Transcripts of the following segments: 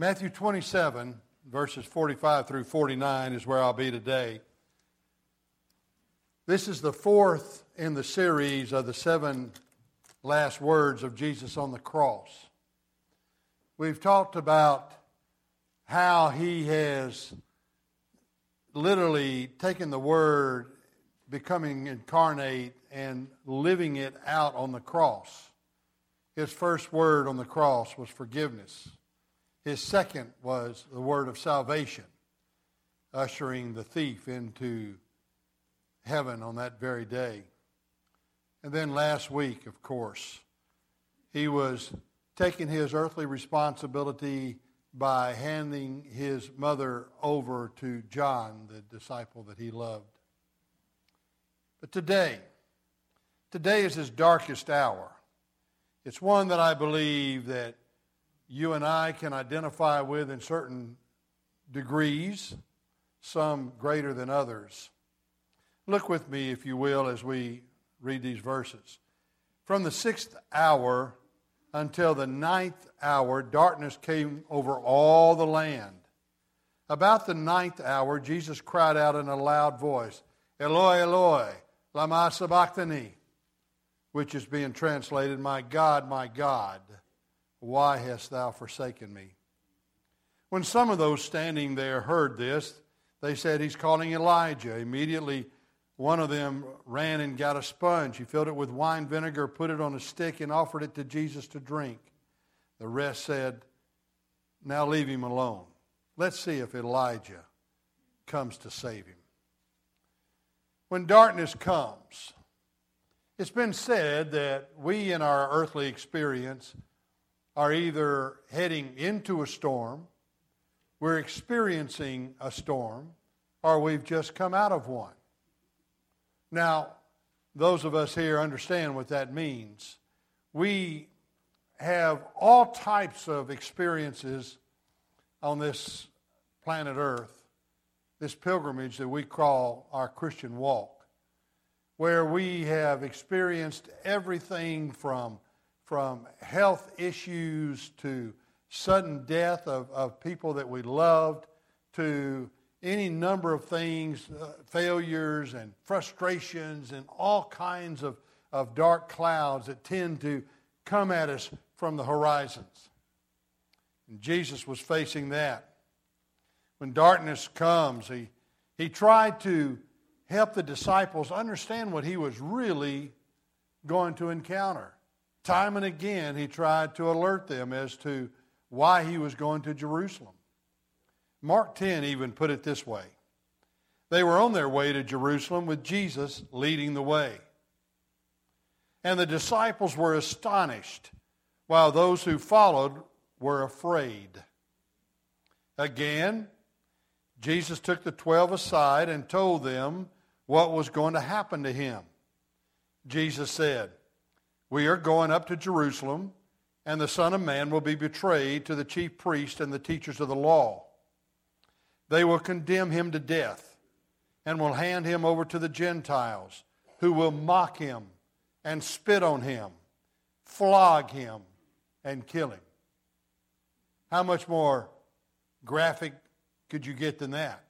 Matthew 27, verses 45 through 49 is where I'll be today. This is the fourth in the series of the seven last words of Jesus on the cross. We've talked about how he has literally taken the word, becoming incarnate, and living it out on the cross. His first word on the cross was forgiveness. His second was the word of salvation, ushering the thief into heaven on that very day. And then last week, of course, he was taking his earthly responsibility by handing his mother over to John, the disciple that he loved. But today, today is his darkest hour. It's one that I believe that you and I can identify with in certain degrees, some greater than others. Look with me, if you will, as we read these verses. From the sixth hour until the ninth hour, darkness came over all the land. About the ninth hour, Jesus cried out in a loud voice, Eloi, Eloi, lama sabachthani, which is being translated, My God, my God, why hast thou forsaken me? When some of those standing there heard this, they said, He's calling Elijah. Immediately, one of them ran and got a sponge. He filled it with wine vinegar, put it on a stick, and offered it to Jesus to drink. The rest said, Now leave him alone. Let's see if Elijah comes to save him. When darkness comes, it's been said that we, in our earthly experience, are either heading into a storm, we're experiencing a storm, or we've just come out of one. Now, those of us here understand what that means. We have all types of experiences on this planet Earth, this pilgrimage that we call our Christian walk, where we have experienced everything from, from health issues to sudden death of, of people that we loved to any number of things, uh, failures and frustrations and all kinds of, of dark clouds that tend to come at us from the horizons. And Jesus was facing that. When darkness comes, he, he tried to help the disciples understand what he was really going to encounter. Time and again, he tried to alert them as to why he was going to Jerusalem. Mark 10 even put it this way They were on their way to Jerusalem with Jesus leading the way. And the disciples were astonished, while those who followed were afraid. Again, Jesus took the twelve aside and told them what was going to happen to him. Jesus said, We are going up to Jerusalem, and the Son of Man will be betrayed to the chief priests and the teachers of the law. They will condemn him to death and will hand him over to the Gentiles, who will mock him and spit on him, flog him, and kill him. How much more graphic could you get than that?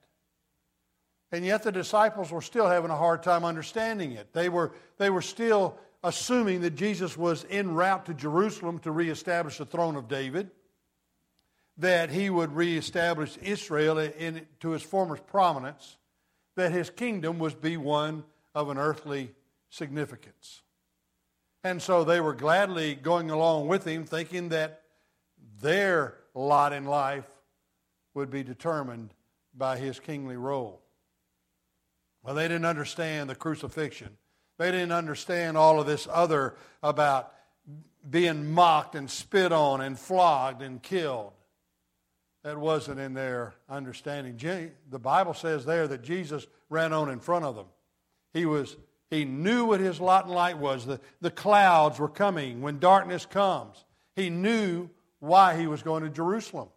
And yet the disciples were still having a hard time understanding it. They were, they were still assuming that Jesus was en route to Jerusalem to reestablish the throne of David that he would reestablish Israel in, to its former prominence, that his kingdom was be one of an earthly significance. And so they were gladly going along with him, thinking that their lot in life would be determined by his kingly role. Well, they didn't understand the crucifixion. They didn't understand all of this other about being mocked and spit on and flogged and killed that wasn't in their understanding. The Bible says there that Jesus ran on in front of them. He was he knew what his lot in light was. The, the clouds were coming when darkness comes. He knew why he was going to Jerusalem.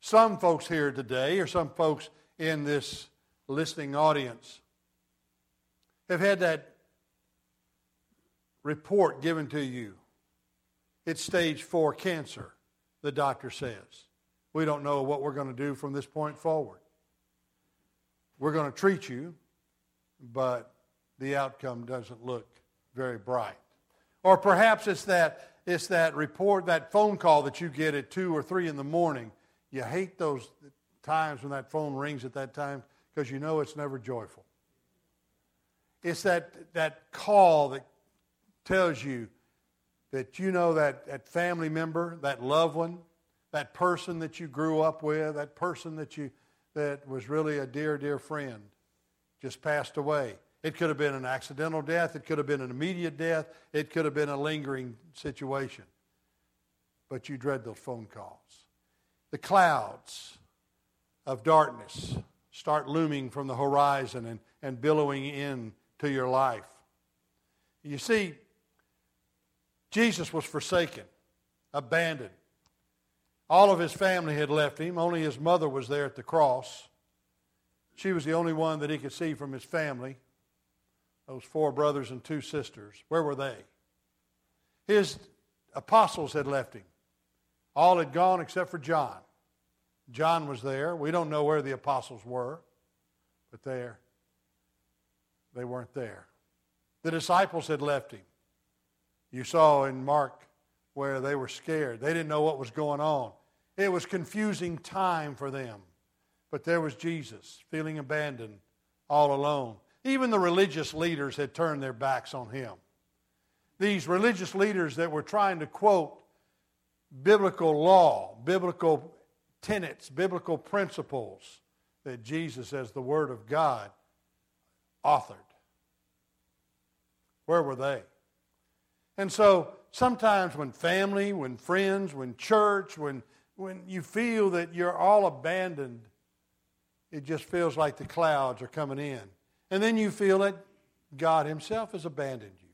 Some folks here today, or some folks in this listening audience, have had that report given to you. It's stage four cancer, the doctor says. we don't know what we're going to do from this point forward. We're going to treat you, but the outcome doesn't look very bright. Or perhaps it's that, it's that report, that phone call that you get at 2 or 3 in the morning. You hate those times when that phone rings at that time because you know it's never joyful. It's that, that call that tells you that you know that, that family member, that loved one, that person that you grew up with, that person that you that was really a dear, dear friend, just passed away. It could have been an accidental death. It could have been an immediate death. It could have been a lingering situation. But you dread those phone calls. The clouds of darkness start looming from the horizon and, and billowing in to your life. You see, Jesus was forsaken, abandoned. All of his family had left him. Only his mother was there at the cross. She was the only one that he could see from his family. Those four brothers and two sisters. Where were they? His apostles had left him. All had gone except for John. John was there. We don't know where the apostles were, but there, they weren't there. The disciples had left him. You saw in Mark where they were scared. They didn't know what was going on. It was confusing time for them. But there was Jesus, feeling abandoned, all alone. Even the religious leaders had turned their backs on him. These religious leaders that were trying to quote biblical law, biblical tenets, biblical principles that Jesus, as the Word of God, authored. Where were they? And so sometimes when family, when friends, when church, when, when you feel that you're all abandoned, it just feels like the clouds are coming in. And then you feel that God Himself has abandoned you.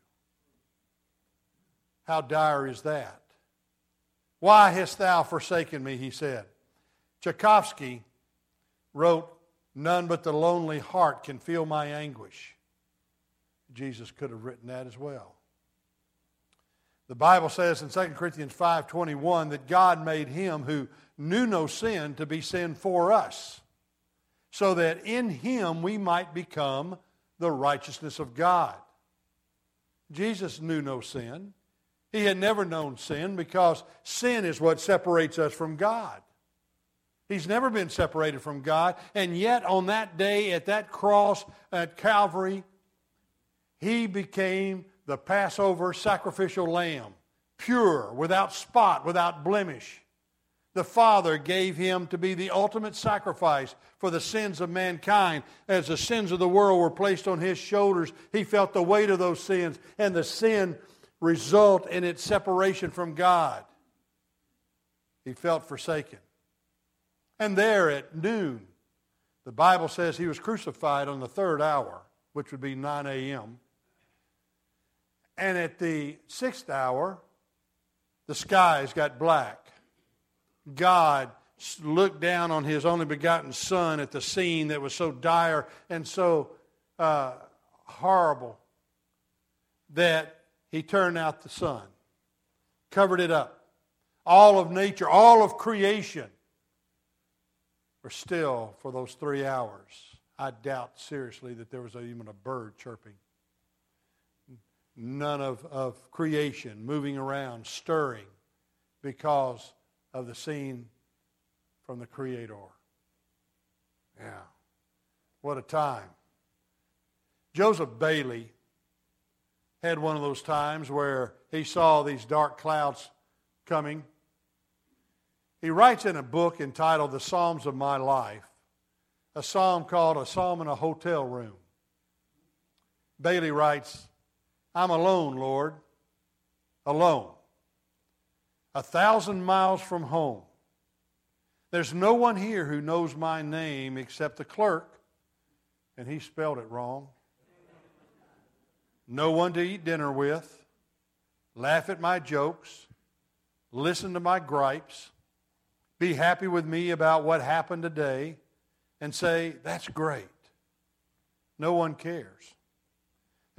How dire is that? Why hast thou forsaken me, he said. Tchaikovsky wrote, None but the lonely heart can feel my anguish. Jesus could have written that as well. The Bible says in 2 Corinthians 5:21 that God made him who knew no sin to be sin for us, so that in him we might become the righteousness of God. Jesus knew no sin. He had never known sin because sin is what separates us from God. He's never been separated from God. And yet, on that day at that cross at Calvary, he became the Passover sacrificial lamb, pure, without spot, without blemish. The Father gave him to be the ultimate sacrifice for the sins of mankind. As the sins of the world were placed on his shoulders, he felt the weight of those sins, and the sin result in its separation from God. He felt forsaken. And there at noon, the Bible says he was crucified on the third hour, which would be 9 a.m. And at the sixth hour, the skies got black. God looked down on his only begotten Son at the scene that was so dire and so uh, horrible that he turned out the sun, covered it up. All of nature, all of creation were still for those three hours. I doubt seriously that there was even a bird chirping none of, of creation moving around, stirring because of the scene from the Creator. Yeah. What a time. Joseph Bayly had one of those times where he saw these dark clouds coming. He writes in a book entitled The Psalms of My Life, a psalm called A Psalm in a Hotel Room. Bailey writes, I'm alone, Lord, alone, a thousand miles from home. There's no one here who knows my name except the clerk, and he spelled it wrong. No one to eat dinner with, laugh at my jokes, listen to my gripes, be happy with me about what happened today, and say, That's great. No one cares.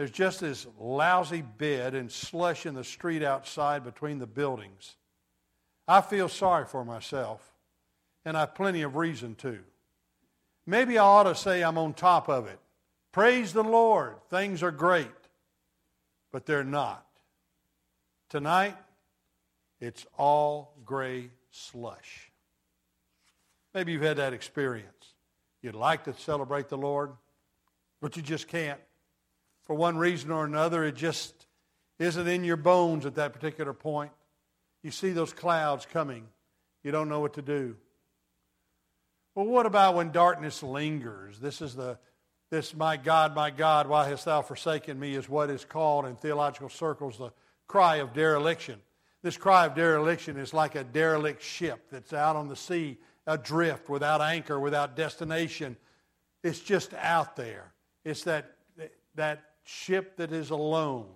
There's just this lousy bed and slush in the street outside between the buildings. I feel sorry for myself and I've plenty of reason to. Maybe I ought to say I'm on top of it. Praise the Lord. Things are great. But they're not. Tonight, it's all gray slush. Maybe you've had that experience. You'd like to celebrate the Lord, but you just can't. For one reason or another, it just isn't in your bones at that particular point. You see those clouds coming. You don't know what to do. Well, what about when darkness lingers? This is the this my God, my God, why hast thou forsaken me is what is called in theological circles the cry of dereliction. This cry of dereliction is like a derelict ship that's out on the sea, adrift, without anchor, without destination. It's just out there. It's that, that ship that is alone.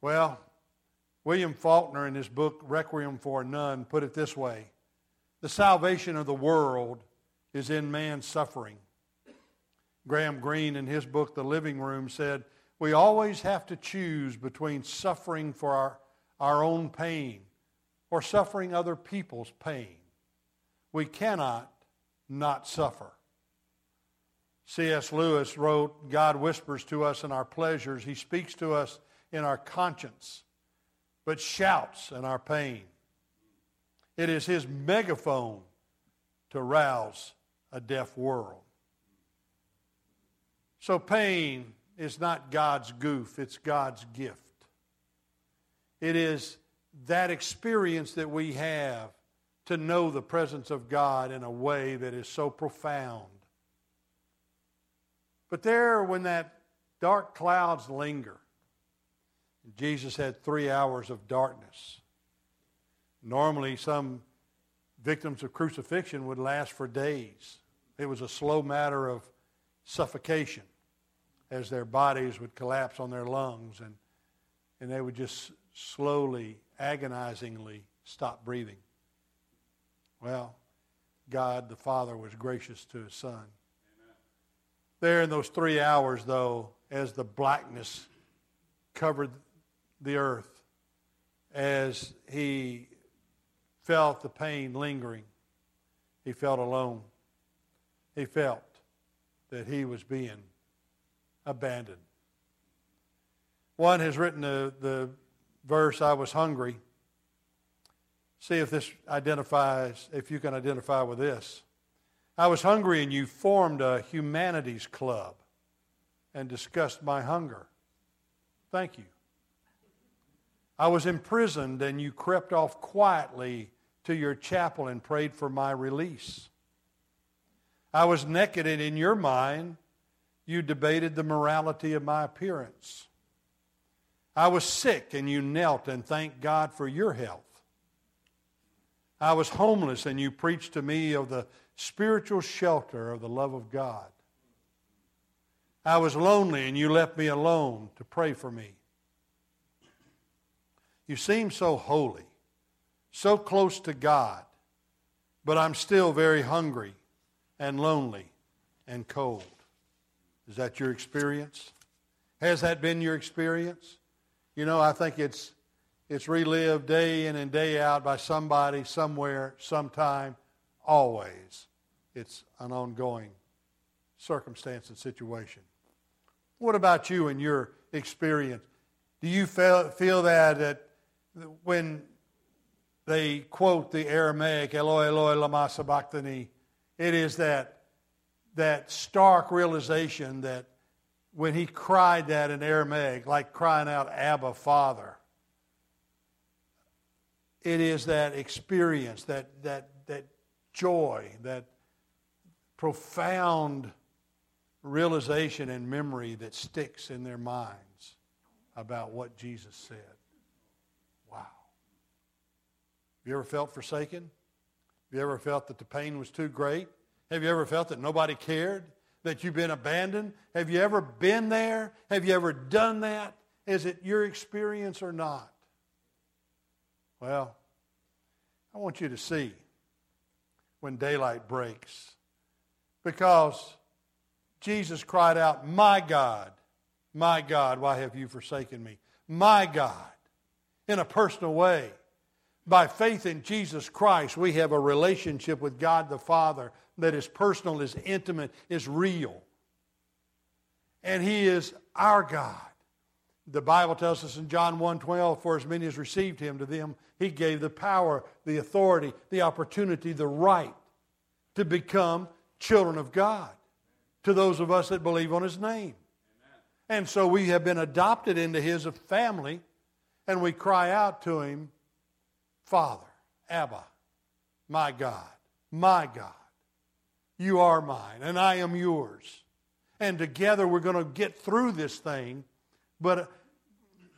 Well, William Faulkner in his book Requiem for a Nun put it this way The salvation of the world is in man's suffering. Graham Greene, in his book The Living Room, said, We always have to choose between suffering for our, our own pain or suffering other people's pain. We cannot not suffer. C.S. Lewis wrote, God whispers to us in our pleasures. He speaks to us in our conscience, but shouts in our pain. It is his megaphone to rouse a deaf world. So pain is not God's goof, it's God's gift. It is that experience that we have to know the presence of God in a way that is so profound but there, when that dark clouds linger, Jesus had three hours of darkness. Normally, some victims of crucifixion would last for days. It was a slow matter of suffocation as their bodies would collapse on their lungs and, and they would just slowly, agonizingly stop breathing. Well, God the Father was gracious to his Son. There in those three hours, though, as the blackness covered the earth, as he felt the pain lingering, he felt alone. He felt that he was being abandoned. One has written the, the verse, I was hungry. See if this identifies, if you can identify with this. I was hungry and you formed a humanities club and discussed my hunger. Thank you. I was imprisoned and you crept off quietly to your chapel and prayed for my release. I was naked and in your mind you debated the morality of my appearance. I was sick and you knelt and thanked God for your health. I was homeless and you preached to me of the spiritual shelter of the love of God. I was lonely and you left me alone to pray for me. You seem so holy, so close to God, but I'm still very hungry and lonely and cold. Is that your experience? Has that been your experience? You know, I think it's, it's relived day in and day out by somebody, somewhere, sometime, always it's an ongoing circumstance and situation. What about you and your experience? Do you feel, feel that, that when they quote the Aramaic, Eloi, Eloi, lama sabachthani, it is that, that stark realization that when he cried that in Aramaic, like crying out, Abba, Father, it is that experience, that, that, that joy, that profound realization and memory that sticks in their minds about what Jesus said. Wow. Have you ever felt forsaken? Have you ever felt that the pain was too great? Have you ever felt that nobody cared? That you've been abandoned? Have you ever been there? Have you ever done that? Is it your experience or not? Well, I want you to see when daylight breaks because Jesus cried out, My God, my God, why have you forsaken me? My God, in a personal way. By faith in Jesus Christ, we have a relationship with God the Father that is personal, is intimate, is real. And He is our God. The Bible tells us in John 1:12, for as many as received him, to them he gave the power, the authority, the opportunity, the right to become children of God to those of us that believe on his name. Amen. And so we have been adopted into his family, and we cry out to him, Father, Abba, my God, my God, you are mine, and I am yours. And together we're going to get through this thing, but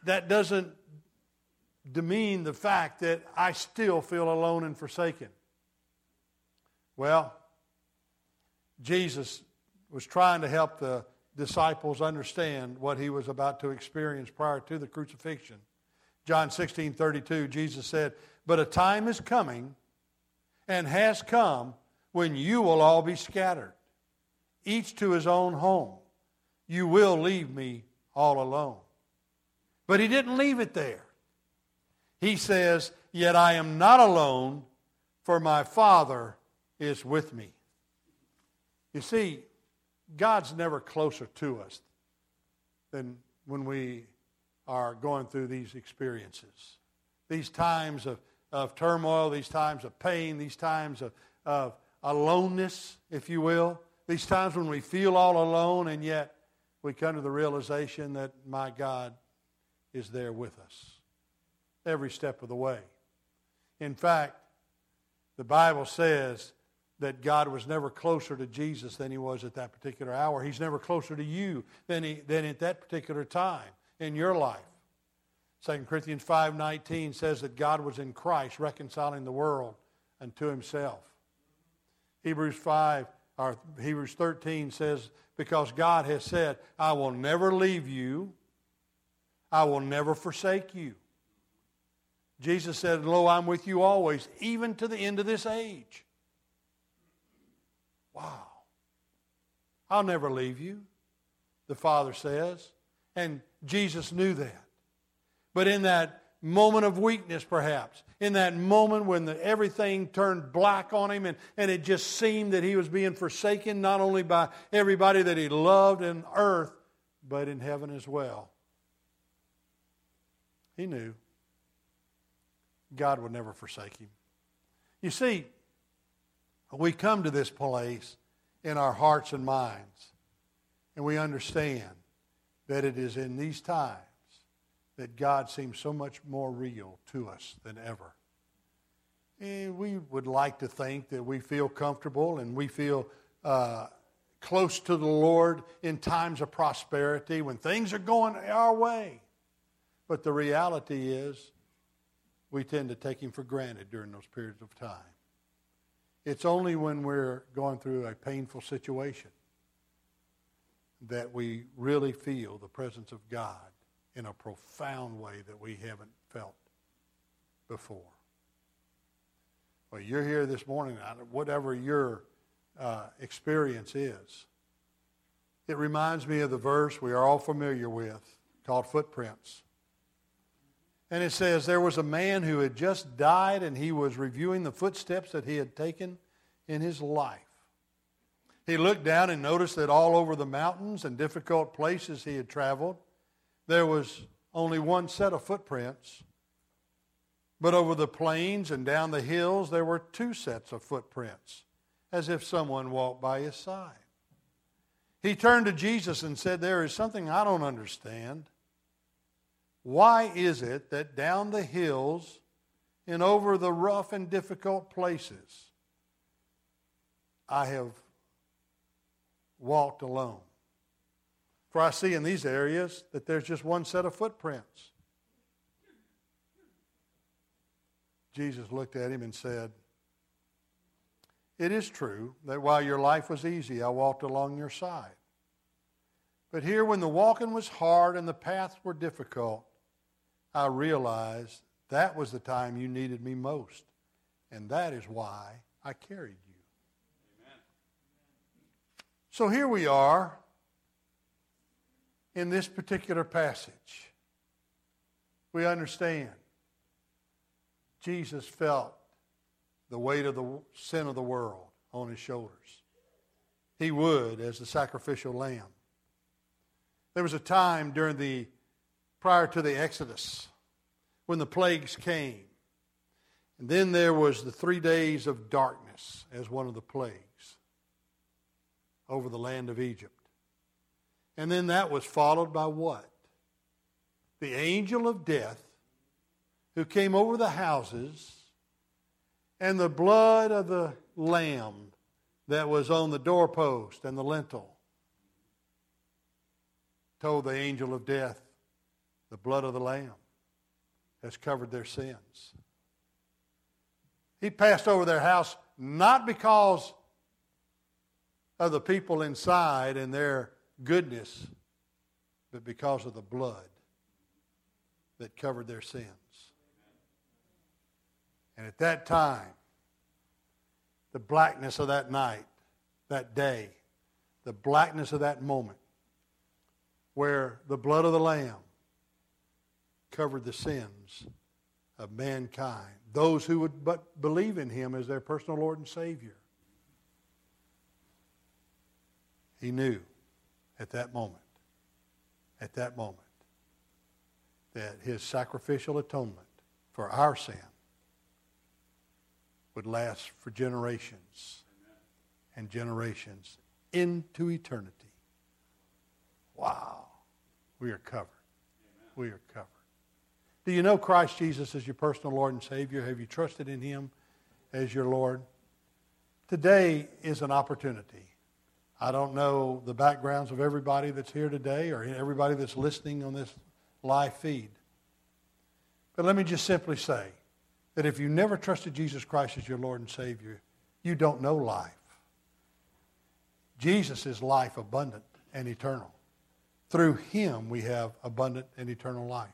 that doesn't demean the fact that I still feel alone and forsaken. Well, Jesus was trying to help the disciples understand what he was about to experience prior to the crucifixion. John 16 32, Jesus said, But a time is coming and has come when you will all be scattered, each to his own home. You will leave me all alone. But he didn't leave it there. He says, Yet I am not alone, for my Father is with me. You see, God's never closer to us than when we are going through these experiences. These times of, of turmoil, these times of pain, these times of, of aloneness, if you will, these times when we feel all alone and yet we come to the realization that my God is there with us every step of the way. In fact, the Bible says that God was never closer to Jesus than he was at that particular hour. He's never closer to you than, he, than at that particular time in your life. 2 Corinthians 5.19 says that God was in Christ reconciling the world unto himself. Hebrews 5 or Hebrews 13 says, because God has said, I will never leave you I will never forsake you. Jesus said, Lo, I'm with you always, even to the end of this age. Wow. I'll never leave you, the Father says. And Jesus knew that. But in that moment of weakness, perhaps, in that moment when the, everything turned black on him and, and it just seemed that he was being forsaken not only by everybody that he loved in earth, but in heaven as well. He knew God would never forsake him. You see, we come to this place in our hearts and minds, and we understand that it is in these times that God seems so much more real to us than ever. And we would like to think that we feel comfortable and we feel uh, close to the Lord in times of prosperity when things are going our way. But the reality is, we tend to take him for granted during those periods of time. It's only when we're going through a painful situation that we really feel the presence of God in a profound way that we haven't felt before. Well, you're here this morning, whatever your uh, experience is. It reminds me of the verse we are all familiar with called Footprints. And it says there was a man who had just died and he was reviewing the footsteps that he had taken in his life. He looked down and noticed that all over the mountains and difficult places he had traveled, there was only one set of footprints. But over the plains and down the hills, there were two sets of footprints, as if someone walked by his side. He turned to Jesus and said, There is something I don't understand. Why is it that down the hills and over the rough and difficult places I have walked alone? For I see in these areas that there's just one set of footprints. Jesus looked at him and said, It is true that while your life was easy, I walked along your side. But here, when the walking was hard and the paths were difficult, I realized that was the time you needed me most. And that is why I carried you. Amen. So here we are in this particular passage. We understand Jesus felt the weight of the sin of the world on his shoulders. He would as the sacrificial lamb. There was a time during the prior to the Exodus when the plagues came. And then there was the three days of darkness as one of the plagues over the land of Egypt. And then that was followed by what? The angel of death who came over the houses and the blood of the lamb that was on the doorpost and the lintel told the angel of death, the blood of the lamb has covered their sins. He passed over their house not because of the people inside and their goodness, but because of the blood that covered their sins. And at that time, the blackness of that night, that day, the blackness of that moment, where the blood of the Lamb covered the sins of mankind, those who would but believe in him as their personal Lord and Savior. He knew at that moment, at that moment, that his sacrificial atonement for our sin would last for generations and generations into eternity. Wow. We are covered. We are covered. Do you know Christ Jesus as your personal Lord and Savior? Have you trusted in Him as your Lord? Today is an opportunity. I don't know the backgrounds of everybody that's here today or everybody that's listening on this live feed. But let me just simply say that if you never trusted Jesus Christ as your Lord and Savior, you don't know life. Jesus is life abundant and eternal. Through him we have abundant and eternal life.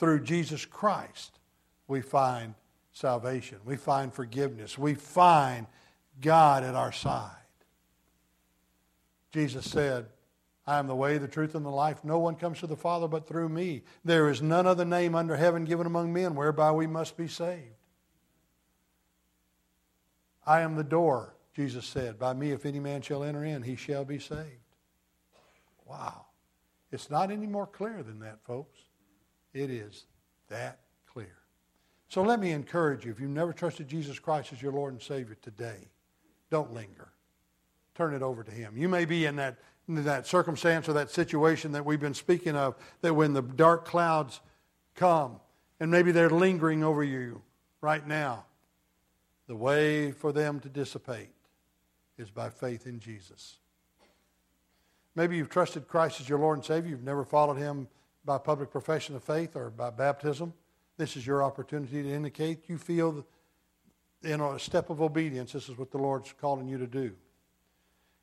Through Jesus Christ we find salvation. We find forgiveness. We find God at our side. Jesus said, I am the way, the truth, and the life. No one comes to the Father but through me. There is none other name under heaven given among men whereby we must be saved. I am the door, Jesus said. By me, if any man shall enter in, he shall be saved. Wow. It's not any more clear than that, folks. It is that clear. So let me encourage you if you've never trusted Jesus Christ as your Lord and Savior today, don't linger. Turn it over to Him. You may be in that, in that circumstance or that situation that we've been speaking of, that when the dark clouds come, and maybe they're lingering over you right now, the way for them to dissipate is by faith in Jesus. Maybe you've trusted Christ as your Lord and Savior. You've never followed Him by public profession of faith or by baptism. This is your opportunity to indicate you feel, in a step of obedience. This is what the Lord's calling you to do.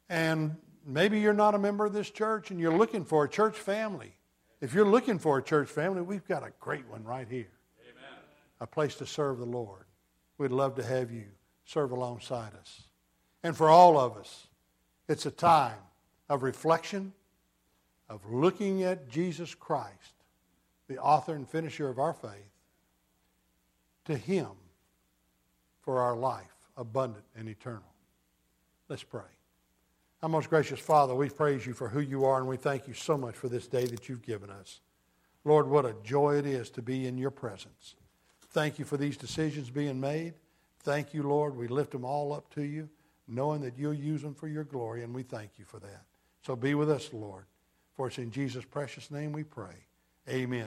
And maybe you're not a member of this church and you're looking for a church family. If you're looking for a church family, we've got a great one right here. Amen. A place to serve the Lord. We'd love to have you serve alongside us. And for all of us, it's a time of reflection, of looking at Jesus Christ, the author and finisher of our faith, to Him for our life, abundant and eternal. Let's pray. Our most gracious Father, we praise you for who you are, and we thank you so much for this day that you've given us. Lord, what a joy it is to be in your presence. Thank you for these decisions being made. Thank you, Lord. We lift them all up to you, knowing that you'll use them for your glory, and we thank you for that. So be with us, Lord. For it's in Jesus' precious name we pray. Amen.